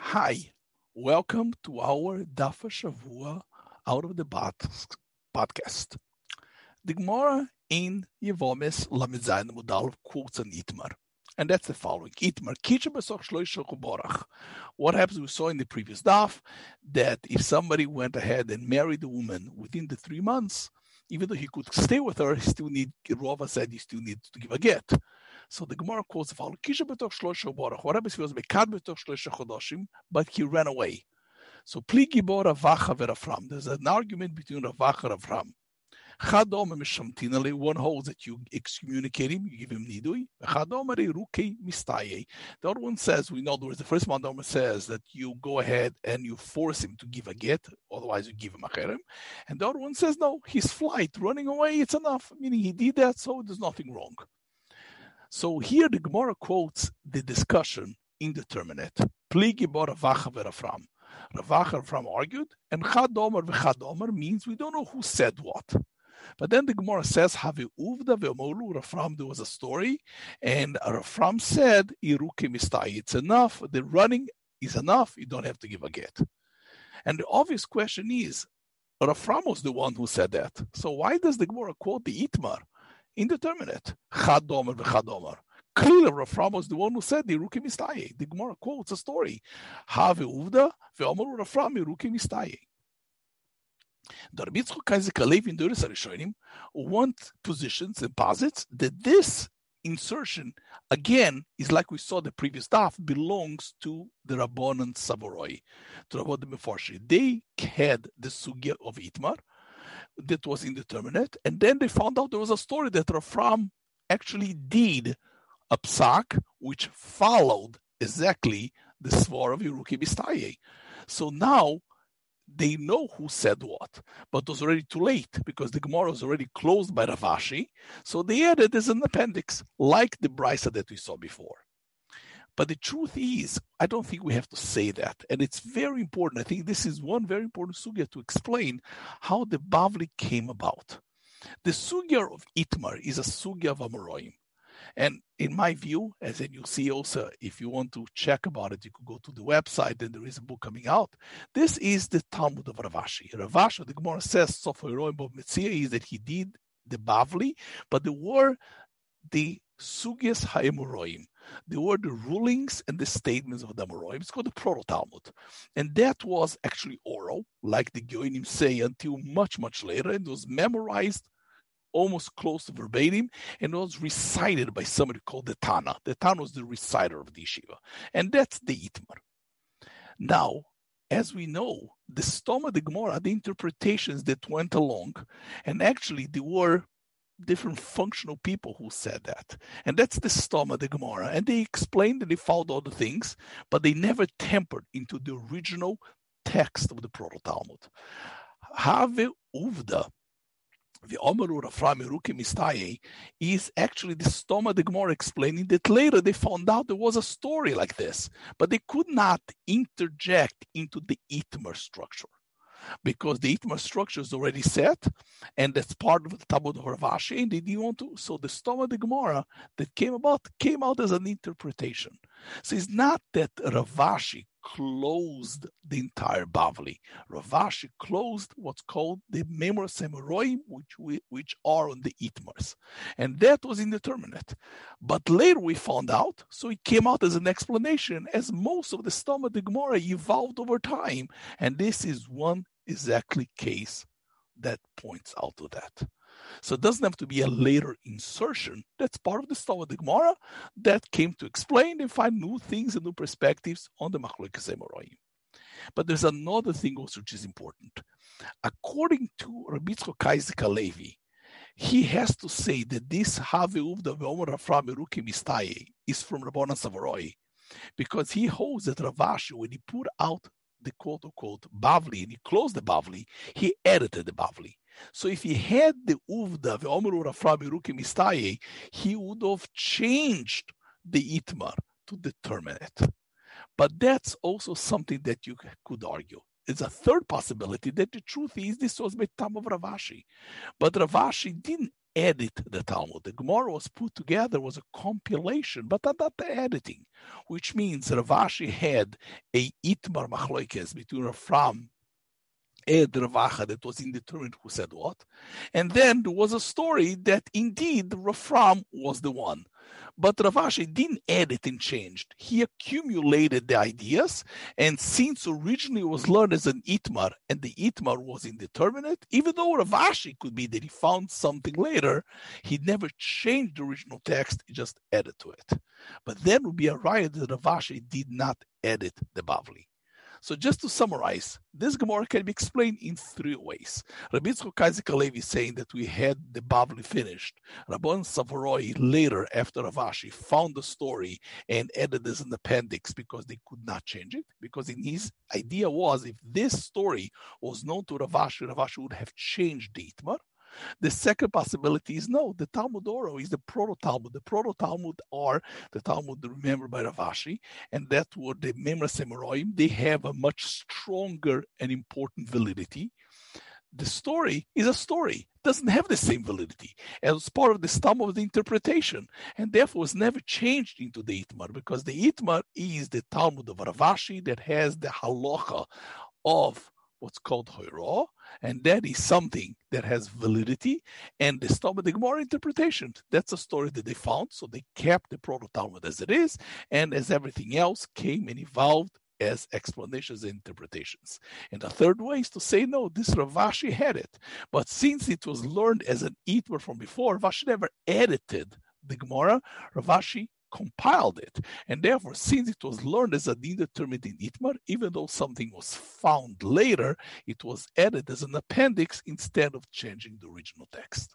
Hi, welcome to our Daf HaShavua Out of the Box podcast. The Gemara in Yevomes Lamedzayin Mudal quotes an Itmar, and that's the following: Itmar What happens? We saw in the previous daf that if somebody went ahead and married a woman within the three months, even though he could stay with her, he still need Rova said he still needs to give a get. So the Gemara quotes. What happens if he was mekad betoch shlosha chodoshim, but he ran away? So pligi bo Ravacha. There's an argument between Ravacha and Rafram. Chadom. One holds that you excommunicate him, you give him nidui. Chadom ruke mistaye. The other one says, we know there was the first one. Says that you go ahead and you force him to give a get, otherwise you give him a cherem. And the other one says, no, his flight, running away, it's enough. Meaning he did that, so there's nothing wrong. So here the Gemara quotes the discussion indeterminate. Pligi bor Ravacha verafram. Ravacha from argued, and Chadomer v'Chadomer means we don't know who said what. But then the Gemara says, Have uvda ve'omolu Rafram, there was a story, and Rafram said, Iruke mistai, it's enough, the running is enough, you don't have to give a get. And the obvious question is, Rafram was the one who said that. So why does the Gemara quote the Itmar? Indeterminate. Chadomer v'chadomer. Clearly, Rav was the one who said the Irukim Mistaye. The Gemara quotes a story. Have uvda ve'omer Rav Irukim Mistaye. The Rabbi Yitzchok Isaac Halevy in Doros Harishonim want positions and posits that this insertion, again, is like we saw the previous staff, belongs to the Rabbanon Savoroi, to Rabbanon Mefarshi. They had the sugya of Itmar, that was indeterminate. And then they found out there was a story that Rafram actually did a psak which followed exactly the svar of Yeruki Bistaye. So now they know who said what, but it was already too late because the Gemara was already closed by Ravashi. So they added as an appendix, like the brisa that we saw before. But the truth is, I don't think we have to say that. And it's very important. I think this is one very important sugya to explain how the Bavli came about. The sugya of Itmar is a sugya of Amoraim. And in my view, as in you'll see also, if you want to check about it, you could go to the website and there is a book coming out. This is the Talmud of Ravashi. Ravashi, the Gemara says, Sofer Bava Metzia, is that he did the Bavli, but there were the Sugyas Ha'emuroim. There were the rulings and the statements of the Amoraim. It's called the Proto Talmud. And that was actually oral, like the Goinim say, until much, much later, and was memorized almost close to verbatim and was recited by somebody called the Tana. The Tana was the reciter of the yeshiva. And that's the Itmar. Now, as we know, the Stoma the Gemara, the interpretations that went along, and actually there were different functional people who said that. And that's the Stoma, the Gemara. And they explained and they found the things, but they never tempered into the original text of the Proto Talmud. Have Uvda, is actually the Stoma the Gemara explaining that later they found out there was a story like this, but they could not interject into the Itmar structure because the Itmar structure is already set, and that's part of the Talmud of Ravashi, and they didn't want to. So the Stoma de Gemara that came about came out as an interpretation. So it's not that Ravashi closed the entire Bavli. Ravashi closed what's called the Memor Semeroim, which which are on the Itmars. And that was indeterminate. But later we found out, so it came out as an explanation, as most of the Stoma de Gemara evolved over time. And this is one exactly case that points out to that. So it doesn't have to be a later insertion. That's part of the story of the Gemara that came to explain and find new things and new perspectives on the Machlokes Emoraim. But there's another thing also which is important. According to Rabbi Yitzchok Levi, he has to say that this Have Uvda Ve'omer Rafra Merukim is from Rabbanan Savaroi, because he holds that Ravashi, when he put out the quote unquote Bavli and he closed the Bavli, he edited the Bavli. So if he had the Uvda, the Omer Mistaye, he would have changed the Itmar to determine it. But that's also something that you could argue. It's a third possibility that the truth is this was Betam of Ravashi. But Ravashi didn't edit the Talmud. The Gemara was put together was a compilation, but not the editing, which means Ravashi had a itmar machloikes between Rafram and Ravacha that was indeterminate who said what, and then there was a story that indeed Rafram was the one. But Rav Ashi didn't edit and changed. He accumulated the ideas, and since originally it was learned as an itmar, and the itmar was indeterminate, even though Rav Ashi could be that he found something later, he never changed the original text, he just added to it. But then would be a riot that Rav Ashi did not edit the Bavli. So just to summarize, this Gemara can be explained in three ways. Rabbi Yitzchok Isaac is saying that we had the Bavli finished. Rabban Savaroi later, after Rav Ashi, found the story and added as an appendix because they could not change it. Because in his idea was if this story was known to Rav Ashi, Rav Ashi would have changed the Itmar. The second possibility is no, the Talmud Oro is the proto Talmud. The proto Talmud are the Talmud remembered by Rav Ashi, and that were the Memra Semeroim. They have a much stronger and important validity. The story is a story, doesn't have the same validity as part of the stum of the interpretation, and therefore is never changed into the Itmar because the Itmar is the Talmud of Rav Ashi that has the halacha of what's called Hoira, and that is something that has validity. And the Stom of the Gemara interpretation, that's a story that they found, so they kept the Proto Talmud as it is, and as everything else came and evolved as explanations and interpretations. And the third way is to say, no, this Ravashi had it. But since it was learned as an Itmar from before, Rav Ashi never edited the Gemara. Rav Ashi compiled it. And therefore, since it was learned as an indeterminate in Itmar, even though something was found later, it was added as an appendix instead of changing the original text.